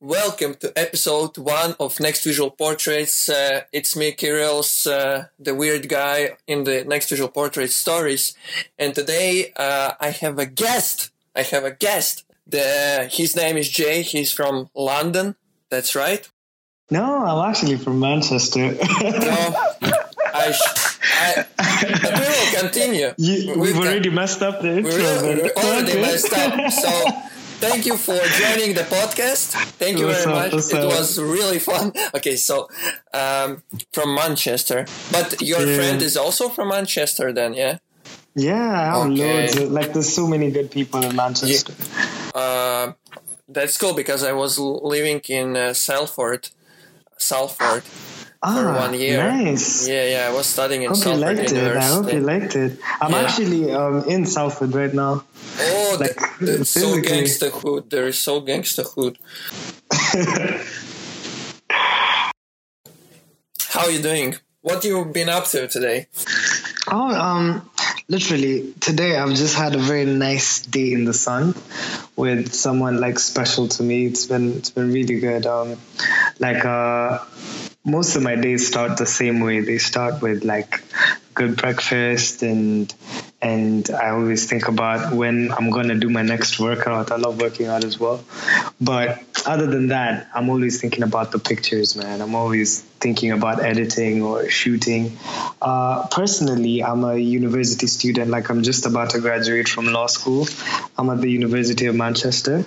welcome to episode one of Next Visual Portraits. Uh, it's me, Kirills, uh, the weird guy in the Next Visual Portrait stories. And today uh, I have a guest. I have a guest. The, his name is Jay. He's from London. That's right. No, I'm actually from Manchester. so, I, sh- I, but we will continue. You, we've already messed up the intro. We really, already messed up. So thank you for joining the podcast. Thank you very much. It was really fun. Okay, so um, from Manchester, but your Yeah. friend is also from Manchester, then, yeah. Yeah, I have Okay. loads. Of, like, there's so many good people in Manchester. Uh, that's cool because I was living in uh, Salford, Salford ah, one year. Nice. Yeah, yeah. I was studying in Hope you Salford liked it. I hope you liked it. I'm Yeah. actually um, in Salford right now. Oh, Like, that, that's so physically. gangster hood. There is so gangster hood. How you doing? What you been up to today? Oh, um, literally today I've just had a very nice day in the sun with someone like special to me. It's been it's been really good. Um, like uh, most of my days start the same way. They start with like good breakfast and and I always think about when I'm gonna do my next workout. I love working out as well, but other than that, I'm always thinking about the pictures, man. I'm always thinking about editing or shooting. Uh, personally, I'm a university student. Like I'm just about to graduate from law school. I'm at the University of Manchester.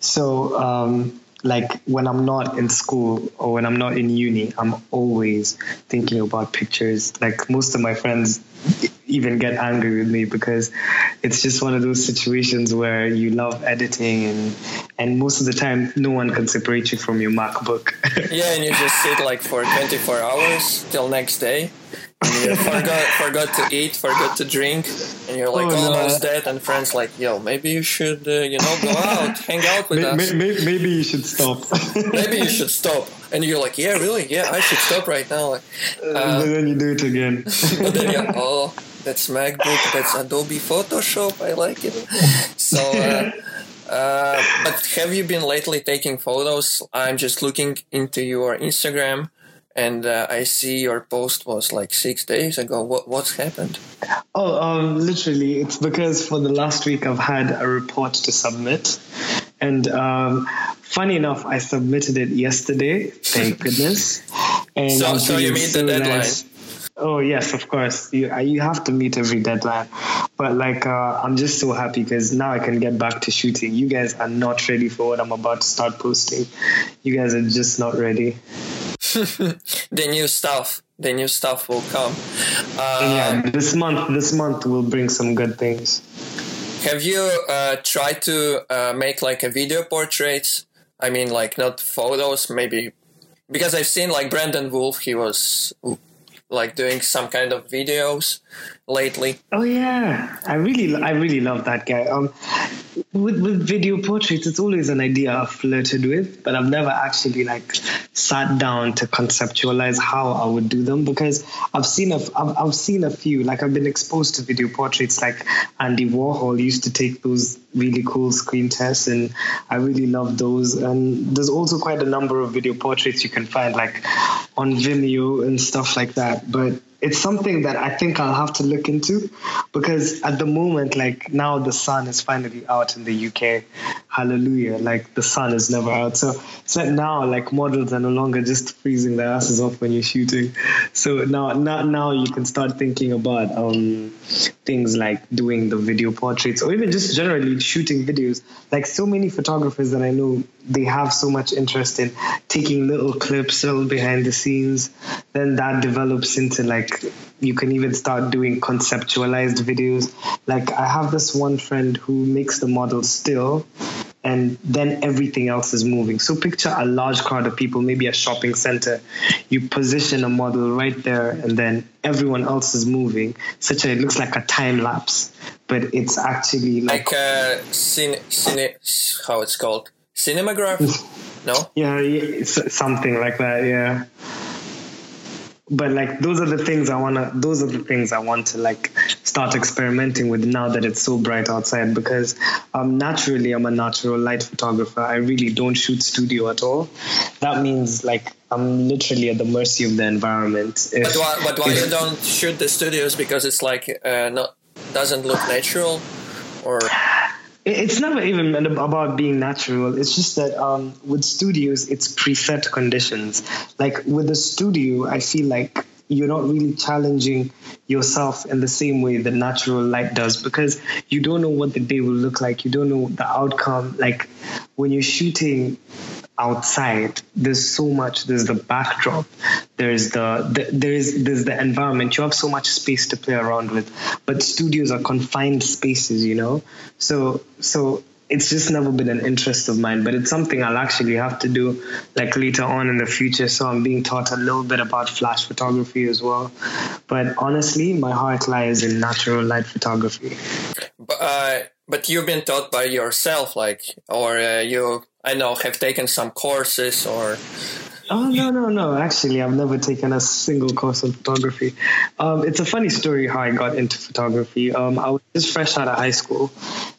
So, um, like when I'm not in school or when I'm not in uni, I'm always thinking about pictures. Like most of my friends even get angry with me because it's just one of those situations where you love editing and and most of the time no one can separate you from your MacBook. Yeah, and you just sit like for 24 hours till next day. And you forgot forgot to eat, forgot to drink, and you're like Oh, no. almost dead. And friends like, yo, maybe you should, uh, you know, go out, hang out with May- us. may- may- maybe you should stop. Maybe you should stop. And you're like, yeah, really, yeah, I should stop right now. Like, but then you do it again. but then you're, oh, that's MacBook, that's Adobe Photoshop. I like it. So, uh, uh, but have you been lately taking photos? I'm just looking into your Instagram, and uh, I see your post was like six days ago. What what's happened? Oh, um, literally, it's because for the last week I've had a report to submit, and um, funny enough, I submitted it yesterday. Thank goodness. And So- so you meet the deadline? Oh yes, of course. You you have to meet every deadline, but like uh, I'm just so happy because now I can get back to shooting. You guys are not ready for what I'm about to start posting. You guys are just not ready. The new stuff. The new stuff will come. Uh, yeah, this month this month will bring some good things. Have you uh, tried to uh, make like a video portraits? I mean, like not photos, maybe because I've seen like Brandon Woelfel. He was like doing some kind of videos lately. Oh yeah, I really, I really love that guy. Um, with with video portraits, it's always an idea I've flirted with, but I've never actually like sat down to conceptualize how I would do them because I've seen a, I've, I've seen a few. Like I've been exposed to video portraits. Like Andy Warhol used to take those really cool screen tests, and I really love those. And there's also quite a number of video portraits you can find, like on Vimeo and stuff like that. But it's something that I think I'll have to look into because at the moment, like now the sun is finally out in the UK. Hallelujah. Like the sun is never out. So so now like models are no longer just freezing their asses off when you're shooting. So now now now you can start thinking about um things like doing the video portraits or even just generally shooting videos. Like so many photographers that I know, they have so much interest in taking little clips, little behind the scenes. Then that develops into like you can even start doing conceptualized videos. Like I have this one friend who makes the model still and then everything else is moving. So picture a large crowd of people, maybe a shopping center. You position a model right there, and then everyone else is moving, such that it looks like a time lapse, but it's actually like, Like uh, cine, cine, how it's called, cinematograph? No. yeah, yeah, something like that. Yeah. But like those are the things I wanna those are the things I want to like start experimenting with now that it's so bright outside because um naturally I'm a natural light photographer. I really don't shoot studio at all. That means like I'm literally at the mercy of the environment. If, but why, but why if, you don't shoot the studios because it's like uh, not doesn't look natural or it's never even about being natural. It's just that um, with studios, it's preset conditions. Like with a studio, I feel like you're not really challenging yourself in the same way that natural light does because you don't know what the day will look like. You don't know the outcome. Like when you're shooting outside there's so much there's the backdrop there's the, the there's there's the environment you have so much space to play around with but studios are confined spaces you know so so it's just never been an interest of mine, but it's something I'll actually have to do like later on in the future. So I'm being taught a little bit about flash photography as well. But honestly, my heart lies in natural light photography. But, uh, but you've been taught by yourself, like, or uh, you, I know, have taken some courses or Oh no no no! Actually, I've never taken a single course in photography. Um, it's a funny story how I got into photography. Um, I was just fresh out of high school,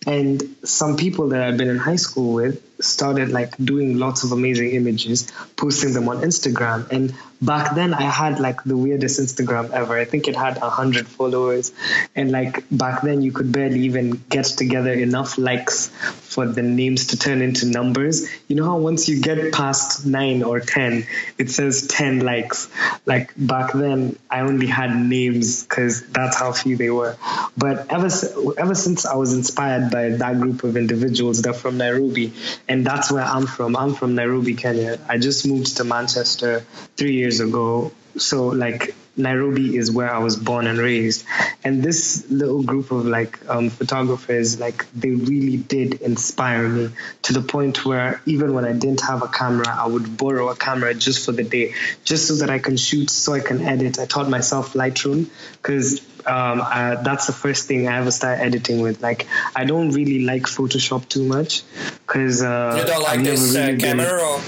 and some people that I'd been in high school with started like doing lots of amazing images, posting them on Instagram. And back then, I had like the weirdest Instagram ever. I think it had a hundred followers, and like back then, you could barely even get together enough likes for the names to turn into numbers. You know how once you get past nine or 10, it says 10 likes. Like back then, I only had names because that's how few they were. But ever, ever since I was inspired by that group of individuals, they're from Nairobi, and that's where I'm from. I'm from Nairobi, Kenya. I just moved to Manchester three years ago. So, like, Nairobi is where I was born and raised. And this little group of like um, photographers, like they really did inspire me to the point where even when I didn't have a camera, I would borrow a camera just for the day, just so that I can shoot, so I can edit. I taught myself Lightroom because um, uh, that's the first thing I ever started editing with. Like, I don't really like Photoshop too much because uh, you don't like this really uh, camera, or,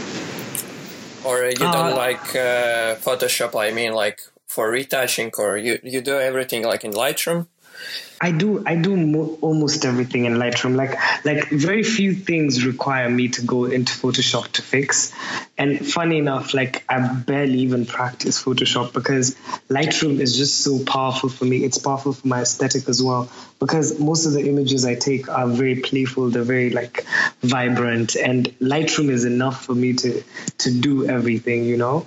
or you don't uh, like uh, Photoshop. I mean, like for retouching, or you you do everything like in Lightroom? I do I do mo- almost everything in Lightroom. Like like very few things require me to go into Photoshop to fix. And funny enough, like I barely even practice Photoshop because Lightroom is just so powerful for me. It's powerful for my aesthetic as well because most of the images I take are very playful. They're very like vibrant, and Lightroom is enough for me to to do everything. You know.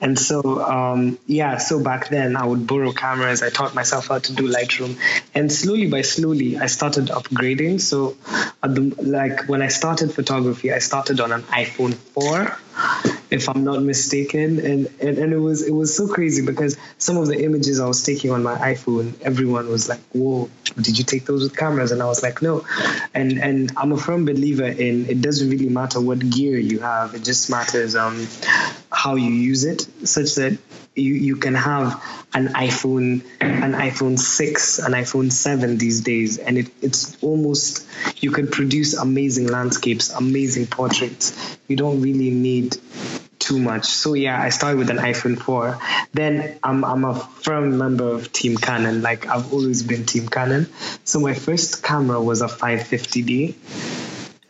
And so, um, yeah, so back then I would borrow cameras. I taught myself how to do Lightroom. And slowly by slowly, I started upgrading. So, the, like when I started photography, I started on an iPhone 4 if I'm not mistaken. And, and, and it was it was so crazy because some of the images I was taking on my iPhone, everyone was like, Whoa, did you take those with cameras? And I was like, No. And and I'm a firm believer in it doesn't really matter what gear you have, it just matters um how you use it, such that you, you can have an iPhone, an iPhone 6, an iPhone 7 these days, and it, it's almost you can produce amazing landscapes, amazing portraits. You don't really need too much. So yeah, I started with an iPhone 4. Then I'm I'm a firm member of Team Canon. Like I've always been Team Canon. So my first camera was a 550D.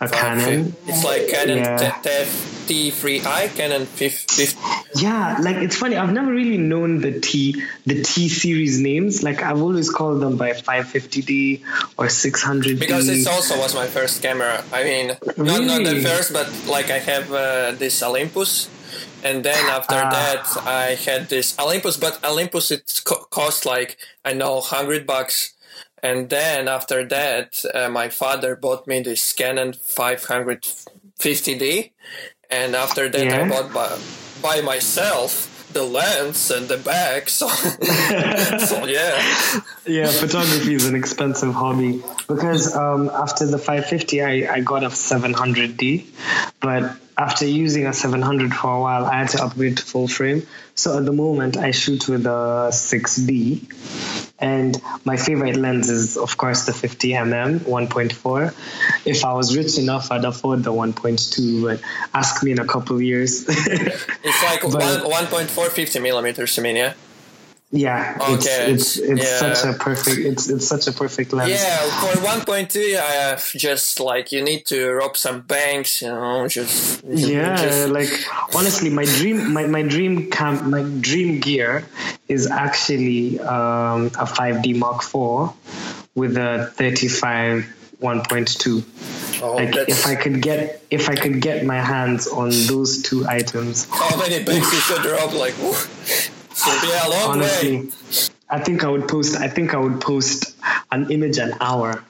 A Canon. It's like Canon yeah. T3i, Canon 50. Yeah, like it's funny. I've never really known the T the T series names. Like I've always called them by 550D or 600D. Because this also was my first camera. I mean, really? not not the first, but like I have uh, this Olympus and then after uh, that i had this olympus but olympus it co- cost like i know 100 bucks and then after that uh, my father bought me this canon 550d and after that yeah. i bought by, by myself the lens and the bag. so, so yeah yeah photography is an expensive hobby because um, after the 550 I, I got a 700d but after using a 700 for a while, I had to upgrade to full frame. So at the moment, I shoot with a 6D, And my favorite lens is, of course, the 50mm 1.4. If I was rich enough, I'd afford the 1.2, but ask me in a couple of years. it's like but, 1, 1.4 50 millimeters, you mean, yeah? Yeah, okay. it's it's, it's yeah. such a perfect it's it's such a perfect lens. Yeah, for 1.2, I have just like you need to rob some banks, you know, just yeah, just... like honestly, my dream my, my dream cam my dream gear is actually um, a 5D Mark IV with a 35 1.2. Oh, like if I could get if I could get my hands on those two items. How many banks you should drop? Like. So yeah, long Honestly, way. I think I would post. I think I would post an image an hour,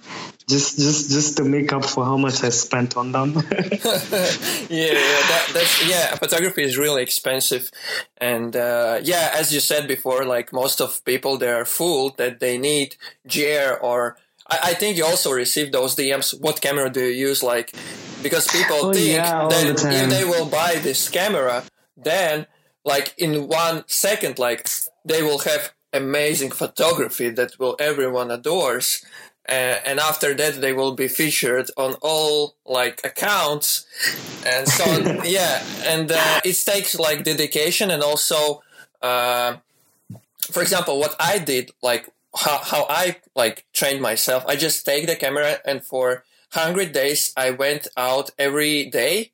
just just just to make up for how much I spent on them. yeah, yeah, that, that's yeah. Photography is really expensive, and uh, yeah, as you said before, like most of people, they are fooled that they need gear or. I, I think you also receive those DMs. What camera do you use? Like, because people oh, think yeah, that the if they will buy this camera, then like in one second, like they will have amazing photography that will everyone adores. Uh, and after that, they will be featured on all like accounts and so on. yeah. And uh, it takes like dedication and also, uh, for example, what I did, like how, how I like trained myself, I just take the camera and for 100 days, I went out every day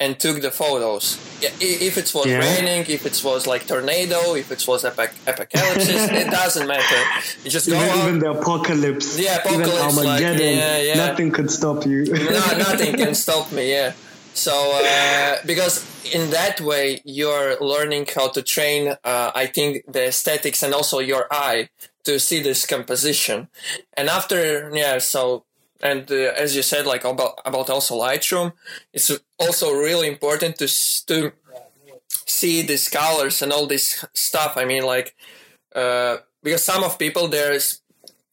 and took the photos. If it was yeah. raining, if it was like tornado, if it was epic, apocalypse, it doesn't matter. You just go even, out. Even the apocalypse. Yeah, apocalypse. Even Armageddon. Like, yeah, yeah. Nothing could stop you. no, nothing can stop me. Yeah. So uh, because in that way you're learning how to train. Uh, I think the aesthetics and also your eye to see this composition. And after yeah, so and uh, as you said like about about also lightroom it's also really important to to see these colors and all this stuff. I mean like uh, because some of people they're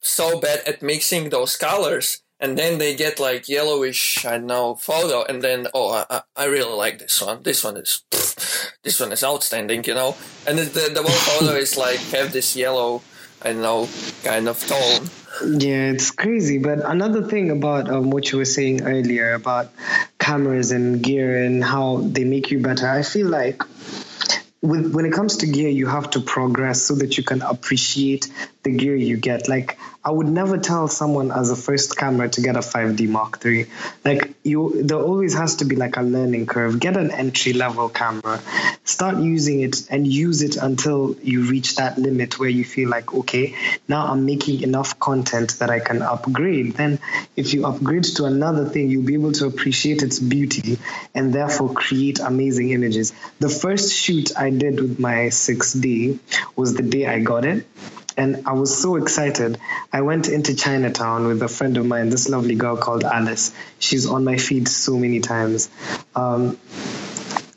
so bad at mixing those colors and then they get like yellowish i know photo and then oh i, I really like this one this one is pff, this one is outstanding you know and the, the, whole photo is like have this yellow i know kind of tone yeah, it's crazy. But another thing about um, what you were saying earlier about cameras and gear and how they make you better, I feel like when it comes to gear, you have to progress so that you can appreciate the gear you get. Like I would never tell someone as a first camera to get a 5D Mark III. Like you, there always has to be like a learning curve. Get an entry level camera, start using it, and use it until you reach that limit where you feel like, okay, now I'm making enough content that I can upgrade. Then, if you upgrade to another thing, you'll be able to appreciate its beauty and therefore create amazing images. The first shoot I did with my 6D was the day I got it and I was so excited. I went into Chinatown with a friend of mine, this lovely girl called Alice. She's on my feed so many times. Um,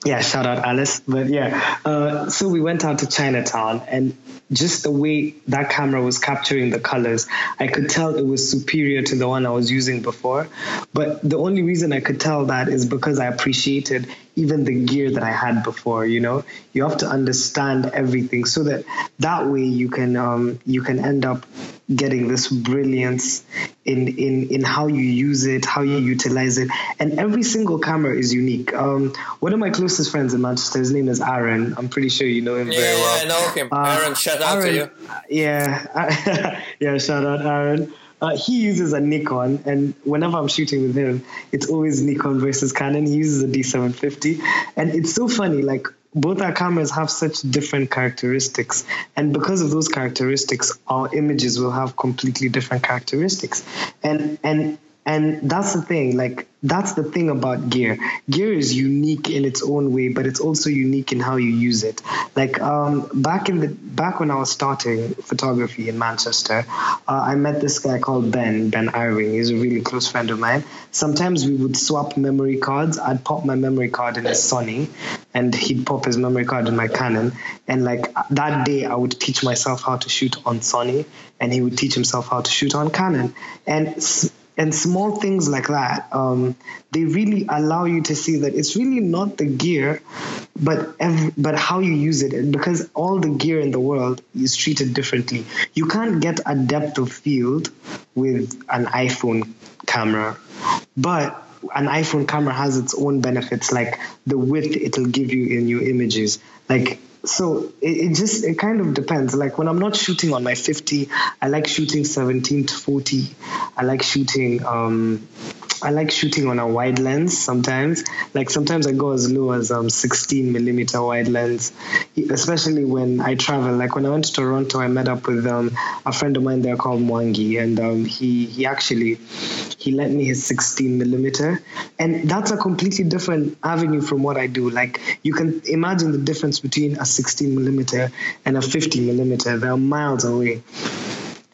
yeah, shout out Alice. But yeah, uh, so we went out to Chinatown, and just the way that camera was capturing the colors, I could tell it was superior to the one I was using before. But the only reason I could tell that is because I appreciated even the gear that I had before. You know, you have to understand everything so that that way you can um, you can end up getting this brilliance in in in how you use it, how you utilize it, and every single camera is unique. Um, one of my closest friends in Manchester, his name is Aaron. I'm pretty sure you know him yeah, very well. Yeah, I know him. Uh, Aaron, shout out Aaron, to you. Yeah, yeah, shout out Aaron. Uh, he uses a Nikon, and whenever I'm shooting with him, it's always Nikon versus Canon. He uses a D750, and it's so funny. Like both our cameras have such different characteristics, and because of those characteristics, our images will have completely different characteristics. And and and that's the thing. Like that's the thing about gear. Gear is unique in its own way, but it's also unique in how you use it. Like um, back in the back when I was starting photography in Manchester, uh, I met this guy called Ben Ben Irving. He's a really close friend of mine. Sometimes we would swap memory cards. I'd pop my memory card in his Sony, and he'd pop his memory card in my Canon. And like that day, I would teach myself how to shoot on Sony, and he would teach himself how to shoot on Canon. And and small things like that um, they really allow you to see that it's really not the gear but every, but how you use it. And because all the gear in the world is treated differently. You can't get a depth of field with an iphone camera but an iphone camera has its own benefits like the width it'll give you in your images. Like so it, it, just it kind of depends. Like when i'm not shooting on my 50 i like shooting 17 to 40 i like shooting um I like shooting on a wide lens sometimes. Like sometimes I go as low as um 16 millimeter wide lens, especially when I travel. Like when I went to Toronto, I met up with um a friend of mine there called Mwangi, and um he he actually he lent me his 16 millimeter, and that's a completely different avenue from what I do. Like you can imagine the difference between a 16 millimeter and a 50 millimeter. They're miles away.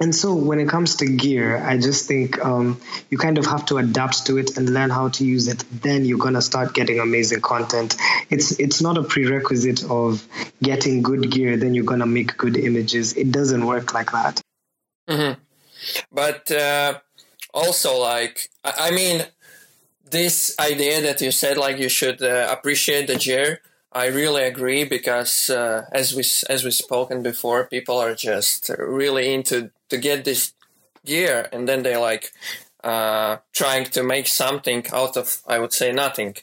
And so when it comes to gear, I just think um, you kind of have to adapt to it and learn how to use it. Then you're gonna start getting amazing content. It's it's not a prerequisite of getting good gear. Then you're gonna make good images. It doesn't work like that. Mm-hmm. But uh, also, like I mean, this idea that you said, like you should uh, appreciate the gear. I really agree because uh, as we as we spoken before, people are just really into to get this gear, and then they like uh, trying to make something out of I would say nothing.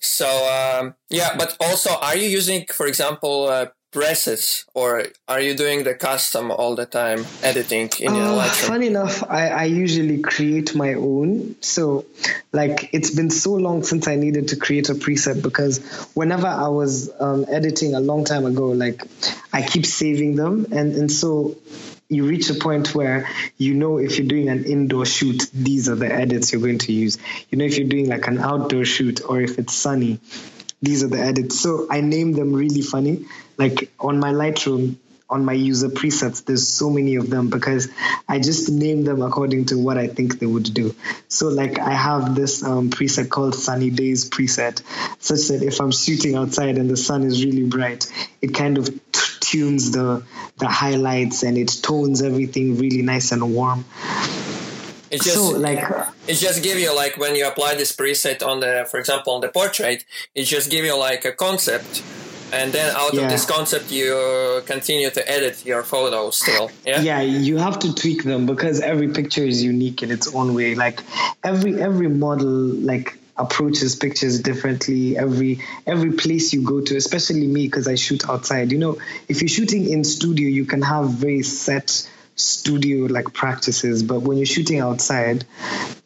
So um, yeah, but also, are you using, for example, uh, presets or are you doing the custom all the time editing in your uh, Lightroom? Funny enough, I, I usually create my own. So like it's been so long since I needed to create a preset because whenever I was um, editing a long time ago, like I keep saving them and, and so you reach a point where you know if you're doing an indoor shoot, these are the edits you're going to use. You know if you're doing like an outdoor shoot or if it's sunny, these are the edits. So I name them really funny. Like on my Lightroom, on my user presets, there's so many of them because I just name them according to what I think they would do. So like I have this um, preset called Sunny Days preset, such that if I'm shooting outside and the sun is really bright, it kind of t- tunes the the highlights and it tones everything really nice and warm. It just so, like it just give you like when you apply this preset on the, for example, on the portrait, it just give you like a concept and then out yeah. of this concept you continue to edit your photos still yeah? Yeah you have to tweak them because every picture is unique in its own way. Like every every model like approaches pictures differently. Every every place you go to especially me because i shoot outside. You know if you're shooting in studio you can have very set studio like practices. But when you're shooting outside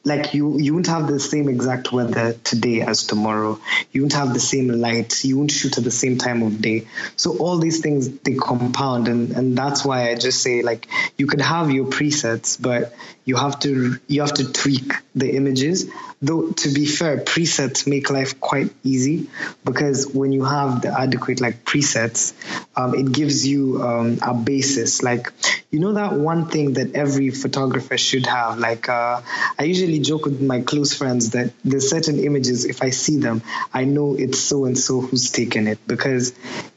like you you won't have the same exact weather today as tomorrow. You won't have the same light. You won't shoot at the same time of day. So all these things they compound. And and that's why i just say like you could have your presets but you have to you have to tweak the images. Though to be fair presets make life quite easy because when you have the adequate like presets um, it gives you um, a basis. Like you know that one thing that every photographer should have? Like uh, i usually joke with my close friends that there's certain images if i see them i know it's so and so who's taken it because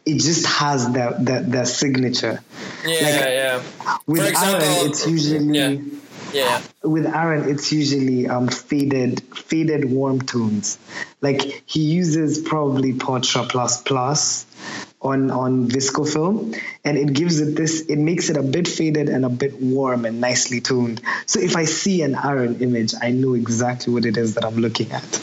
it just has that that, that signature yeah like, yeah with example, aaron it's usually yeah yeah. With Aaron, it's usually um, faded, faded warm tones. Like he uses probably Portra Plus Plus on on VSCO film and it gives it this it makes it a bit faded and a bit warm and nicely tuned. So if i see an aaron image i know exactly what it is that i'm looking at.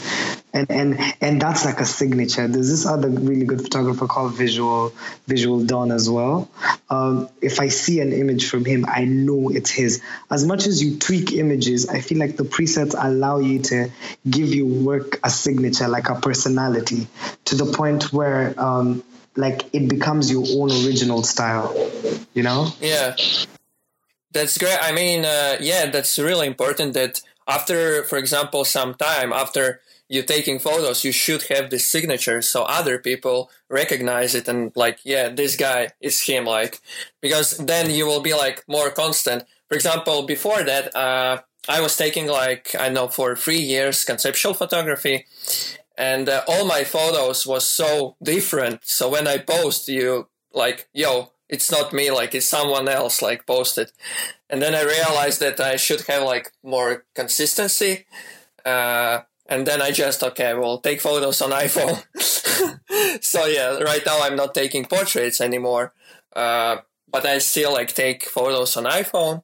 And and and that's like a signature. There's this other really good photographer called visual visual dawn as well. Um, if i see an image from him i know it's his. As much as you tweak images i feel like the presets allow you to give your work a signature like a personality to the point where um, like it becomes your own original style you know? Yeah. That's great. I mean uh, yeah that's really important that after for example some time after you taking photos you should have the signature so other people recognize it and like yeah this guy is him like because then you will be like more constant. For example before that uh, i was taking like i know for three years conceptual photography and uh, all my photos was so different. So when i post you like yo it's not me like it's someone else like posted. And then i realized that i should have like more consistency. Uh, and then i just okay well take photos on iphone. So yeah right now i'm not taking portraits anymore. Uh, but i still like take photos on iphone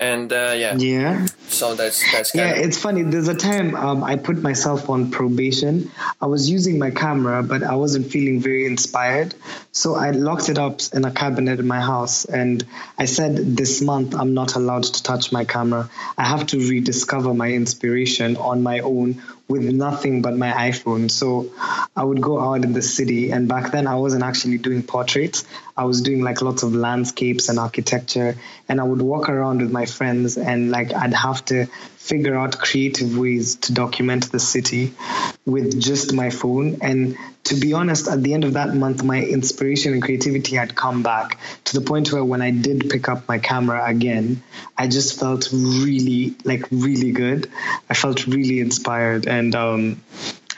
and uh, yeah. Yeah. So that's that's yeah kind it's funny. There's a time um, i put myself on probation. I was using my camera but i wasn't feeling very inspired. So i locked it up in a cabinet in my house and i said this month i'm not allowed to touch my camera. I have to rediscover my inspiration on my own with nothing but my iPhone. So I would go out in the city, and back then I wasn't actually doing portraits. I was doing like lots of landscapes and architecture, and I would walk around with my friends, and like I'd have to figure out creative ways to document the city with just my phone. And to be honest, at the end of that month, my inspiration and creativity had come back to the point where when I did pick up my camera again, I just felt really, like, really good. I felt really inspired. And, um,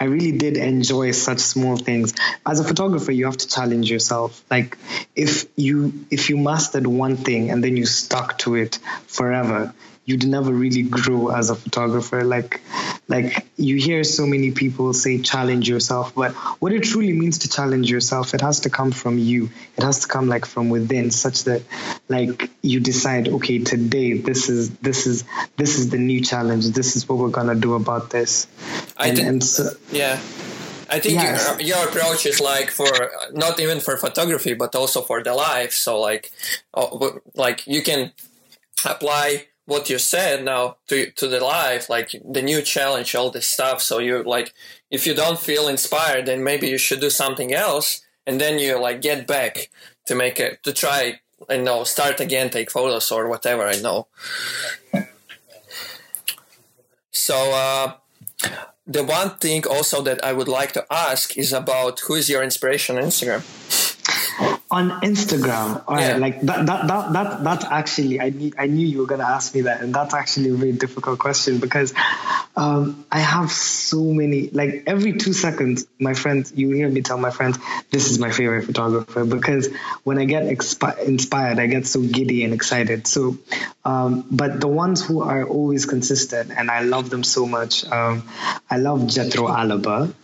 I really did enjoy such small things. As a photographer, you have to challenge yourself. Like if you if you mastered one thing and then you stuck to it forever, you'd never really grow as a photographer. Like, like you hear so many people say challenge yourself, but what it truly means to challenge yourself, it has to come from you. It has to come like from within, such that like you decide, okay, today this is this is this is the new challenge. This is what we're gonna do about this. I and, think, and so, yeah. I think Yes. your, your approach is like for not even for photography, but also for the life. So like, oh, like you can apply what you said now to to the life, like the new challenge, all this stuff. So you like, if you don't feel inspired, then maybe you should do something else, and then you like get back to make it to try. I know, start again, take photos or whatever. I know. So. uh the one thing also that I would like to ask is about who is your inspiration on Instagram? On Instagram, all right, Yeah. like that, that, that, that, that's actually, I knew, I knew you were going to ask me that. And that's actually a very difficult question because um, I have so many, like every two seconds, my friends, you hear me tell my friends, this is my favorite photographer because when I get expi- inspired, I get so giddy and excited. So, um, but the ones who are always consistent and I love them so much, um, I love Jethro Alaba.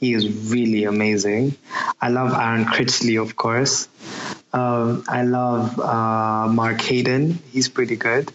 He is really amazing. I love Aaron Critchley, of course. Um, I love uh, Mark Hayden. He's pretty good.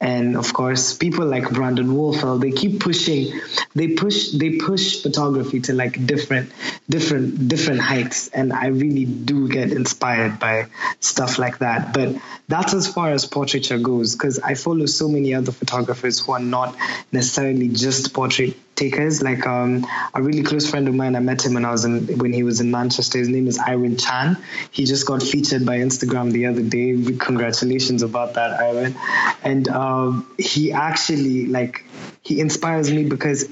And of course, people like Brandon Woelfel, they keep pushing. They push. They push photography to like different, different, different heights. And I really do get inspired by stuff like that. But that's as far as portraiture goes, because I follow so many other photographers who are not necessarily just portrait takers. Like um, a really close friend of mine, I met him when I was in when he was in Manchester. His name is Iron Chan. He just got featured by Instagram the other day. Congratulations about that, Iron. And um, he actually like he inspires me because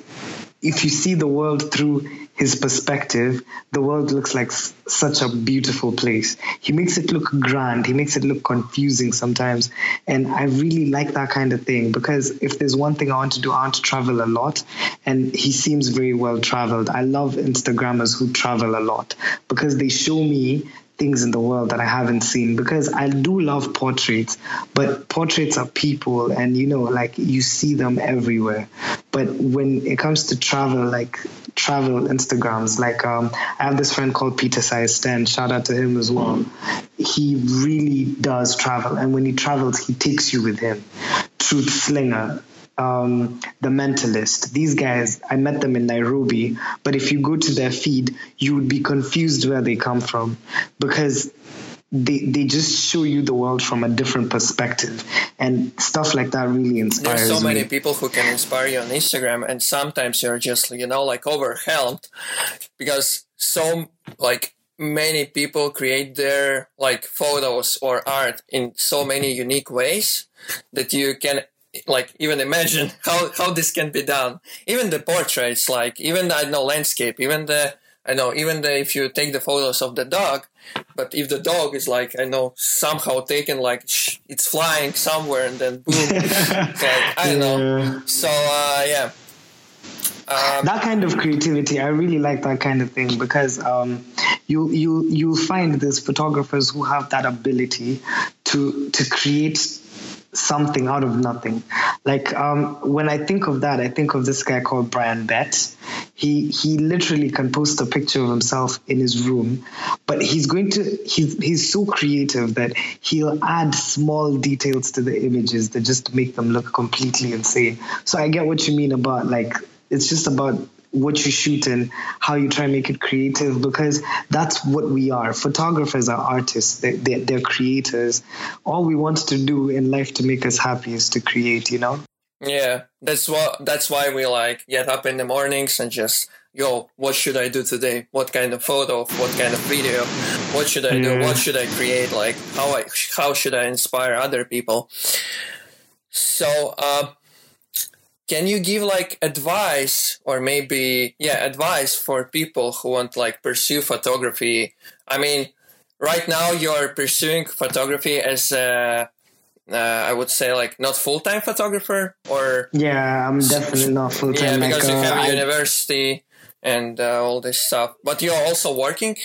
if you see the world through his perspective, the world looks like s- such a beautiful place. He makes it look grand. He makes it look confusing sometimes. And I really like that kind of thing because if there's one thing I want to do, I want to travel a lot. And he seems very well traveled. I love Instagrammers who travel a lot because they show me things in the world that I haven't seen because I do love portraits, but portraits are people and you know, like you see them everywhere. But when it comes to travel, like travel Instagrams, like um, I have this friend called Peter Saisten, shout out to him as well. He really does travel, and when he travels, he takes you with him. Truth Slinger, um, the mentalist. These guys i met them in nairobi but if you go to their feed you would be confused where they come from because they, they just show you the world from a different perspective. And stuff like that really inspires There's so many me. people who can inspire you on Instagram, and sometimes you're just you know like overwhelmed because so like many people create their like photos or art in so many unique ways that you can like even imagine how how this can be done. Even the portraits like even the, i know landscape even the i know even the if you take the photos of the dog but if the dog is like i know somehow taken like sh- it's flying somewhere and then boom it's like i don't know. So uh yeah. Um, that kind of creativity i really like that kind of thing because um, you you you'll find these photographers who have that ability to to create something out of nothing. Like um, when I think of that, I think of this guy called Brian Betts. He he literally can post a picture of himself in his room, but he's going to he's he's so creative that he'll add small details to the images that just make them look completely insane. So I get what you mean about like it's just about what you shoot and how you try and make it creative because that's what we are. Photographers are artists, they, they, they're creators. All we want to do in life to make us happy is to create, you know? Yeah, that's what that's why we like get up in the mornings and just yo, what should I do today? What kind of photo? What kind of video? What should I do? What should I create? Like how I how should I inspire other people? So, uh, can you give like advice or maybe yeah advice for people who want like pursue photography i mean right now you're pursuing photography as a uh, I would say like not full time photographer or yeah, I'm definitely not full time. Yeah, because like, you have uh, a university and uh, all this stuff. But you're also working.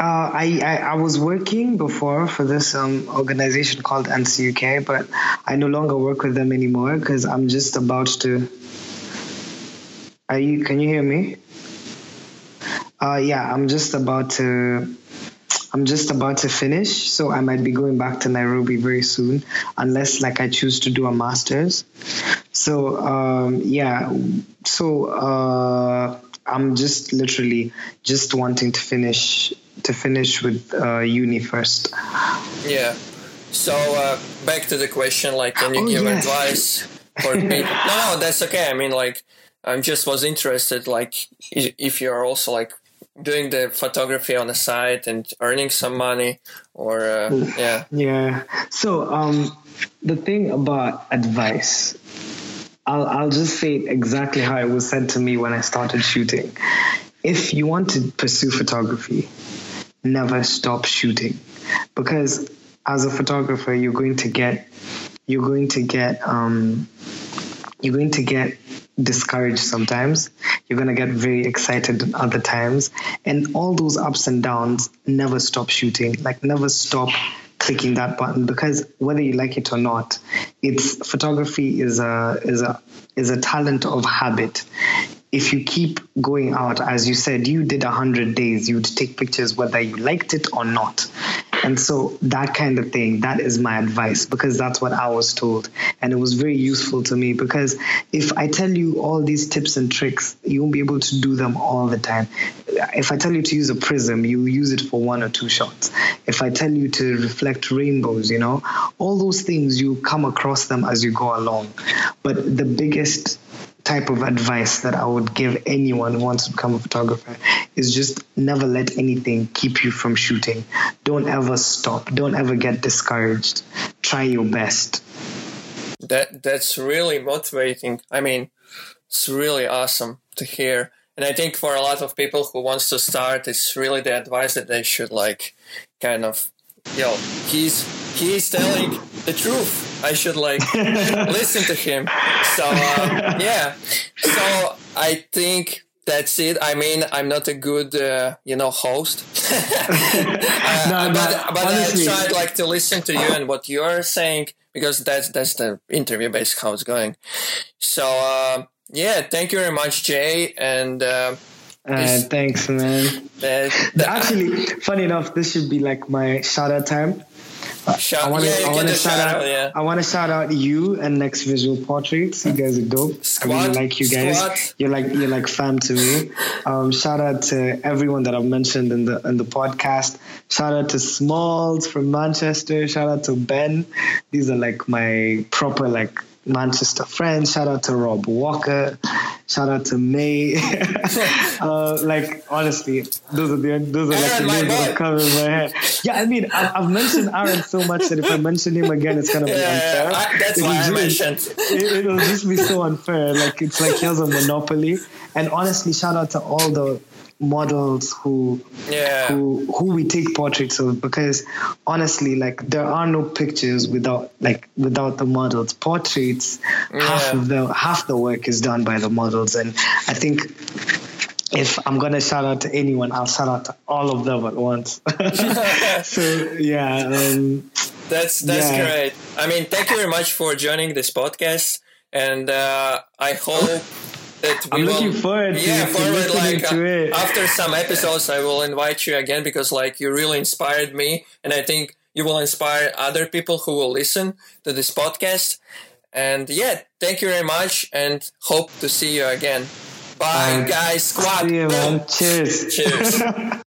Uh, I, I, I was working before for this um, organization called NCUK, but I no longer work with them anymore because I'm just about to. Are you? Can you hear me? Uh, yeah, I'm just about to. I'm just about to finish, so I might be going back to Nairobi very soon, unless like I choose to do a master's. So um, yeah, so uh, I'm just literally just wanting to finish to finish with uh, uni first. Yeah. So uh, back to the question, like, can you oh, give advice for people? no, no, that's okay. I mean, like, I'm just was interested, like, if you're also like doing the photography on the side and earning some money, or uh, yeah. Yeah. So um, the thing about advice. I'll, I'll just say exactly how it was said to me when I started shooting. If you want to pursue photography, never stop shooting. Because as a photographer you're going to get you're going to get um, you're going to get discouraged sometimes. You're going to get very excited other times. And all those ups and downs never stop shooting like never stop clicking that button. Because whether you like it or not it's photography is a is a is a talent of habit if you keep going out, as you said, you did 100 days, you'd take pictures whether you liked it or not. And so that kind of thing, that is my advice because that's what I was told. And it was very useful to me because if I tell you all these tips and tricks, you won't be able to do them all the time. If I tell you to use a prism, you use it for one or two shots. If I tell you to reflect rainbows, you know, all those things, you come across them as you go along. But the biggest type of advice that I would give anyone who wants to become a photographer is just never let anything keep you from shooting. Don't ever stop. Don't ever get discouraged. Try your best. That that's really motivating. I mean, it's really awesome to hear. And I think for a lot of people who wants to start, it's really the advice that they should like kind of yo, he's he's telling the truth. I should like listen to him. So uh, yeah. So I think that's it. I mean, I'm not a good, uh, you know, host, uh, no, but, but I tried like to listen to you and what you're saying because that's that's the interview basically how it's going. So uh, yeah, thank you very much, Jay, and. Uh, uh, thanks, man. Actually, funny enough, this should be like my shout out time. Shout, I want to yeah, shout, shout out. Yeah. I want to shout out you and Next Visual Portraits. You guys are dope. Squad, I really like you guys. Squad. You're like you're like fam to me. Um, shout out to everyone that I've mentioned in the in the podcast. Shout out to Smalls from Manchester. Shout out to Ben. These are like my proper like Manchester friends. Shout out to Rob Walker. Shout out to May. uh, like honestly, those are the those are like the names that come in my head. Yeah, I mean, I, have mentioned Aaron so much that if I mention him again, it's gonna be yeah, unfair. I, that's why I mentioned. It, it'll just be so unfair. Like it's like he has a monopoly. And honestly, shout out to all the models who yeah. who who we take portraits of because honestly like there are no pictures without like without the models portraits yeah. half of the half the work is done by the models and i think if I'm gonna shout out to anyone, I'll shout out to all of them at once. so yeah, um, that's that's yeah. great. I mean, thank you very much for joining this podcast, and uh, I hope that we I'm will, looking forward to, yeah, forward, like, to uh, it. After some episodes, I will invite you again because like you really inspired me, and I think you will inspire other people who will listen to this podcast. And yeah, thank you very much, and hope to see you again. Bye, guys. Squad. See you, man. Cheers. Cheers.